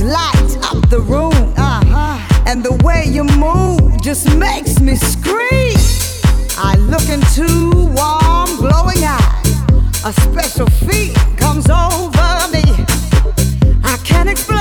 light up the room. Uh-huh. And the way you move just makes me scream. I look into warm, glowing eyes. A special feeling comes over me. I can't explain.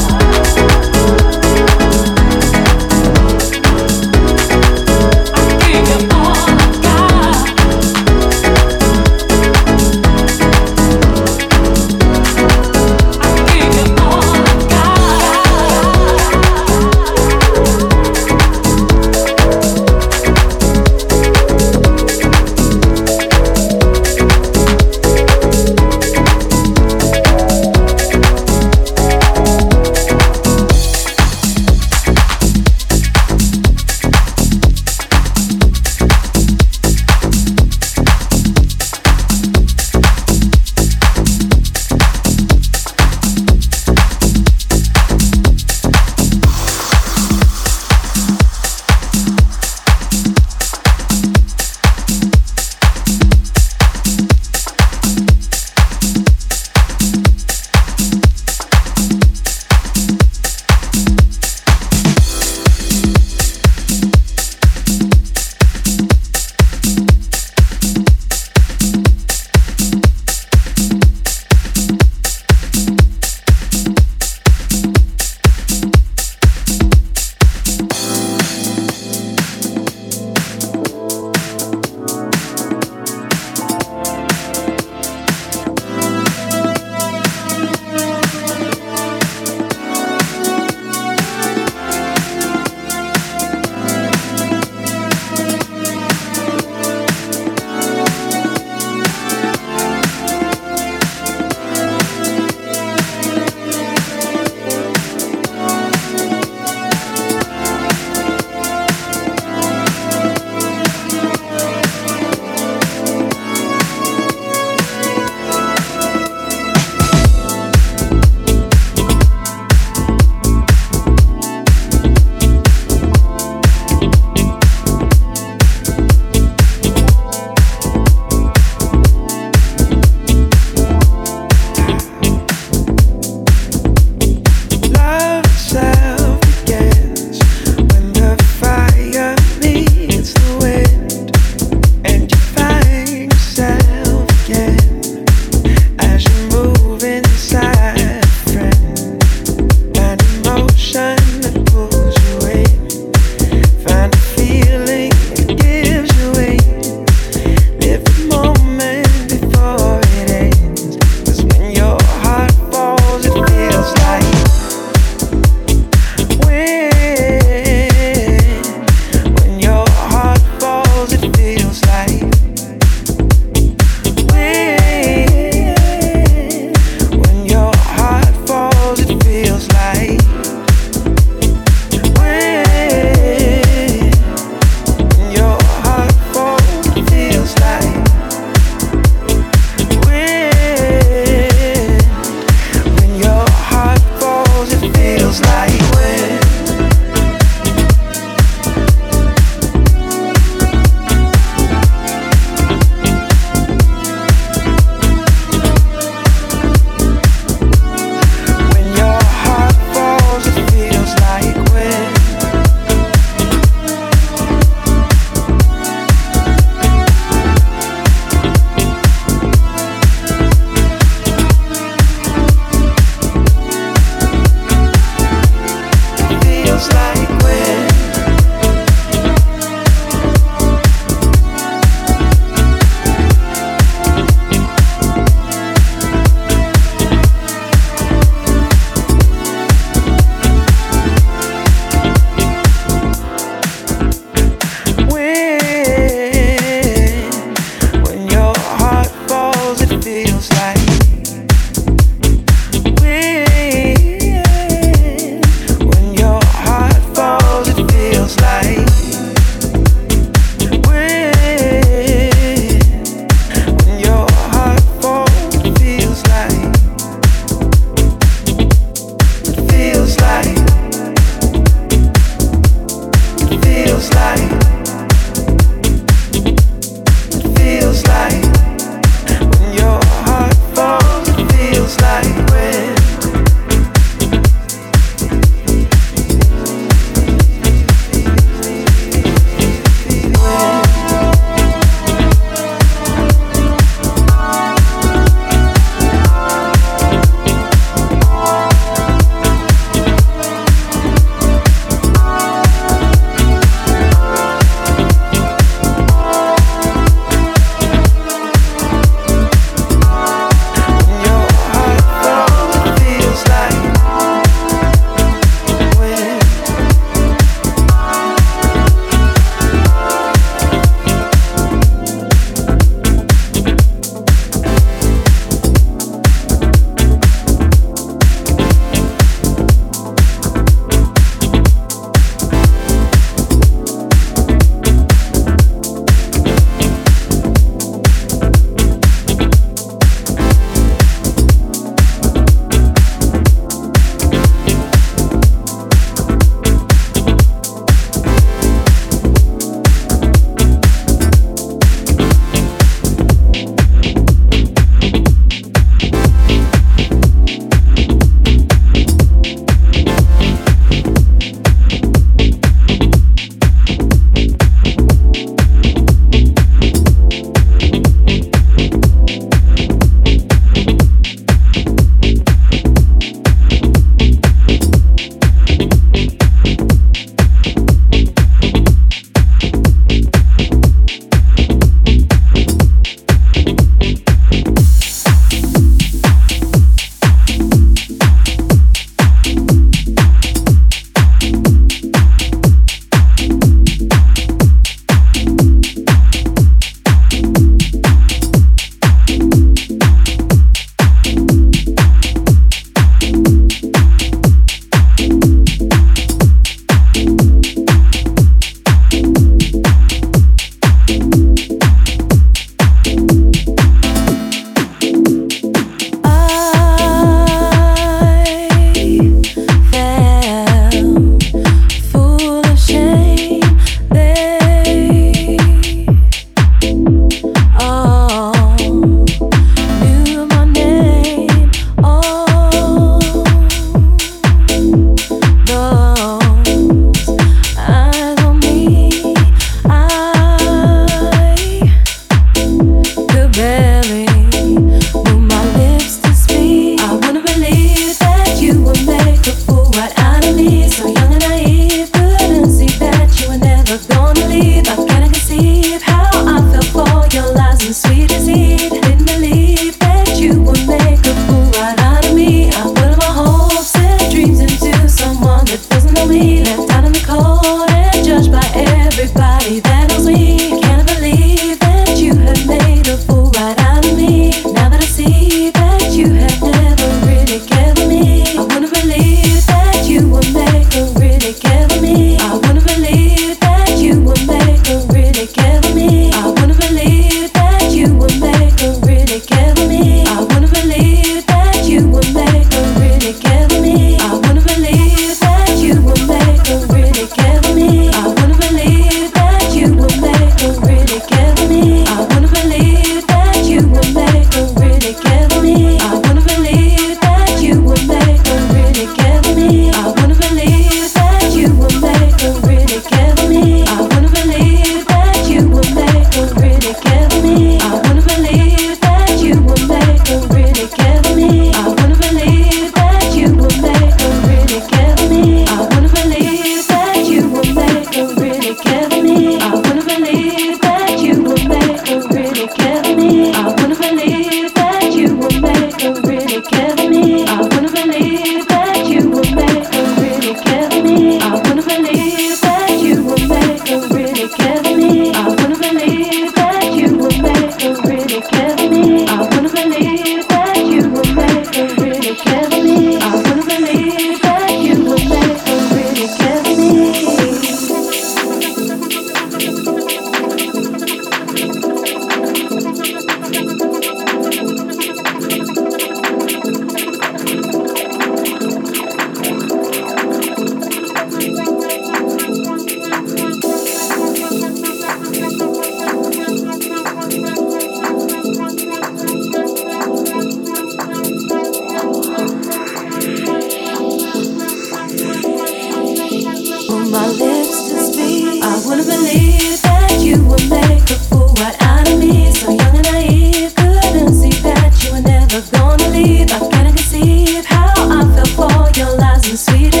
the sweetest.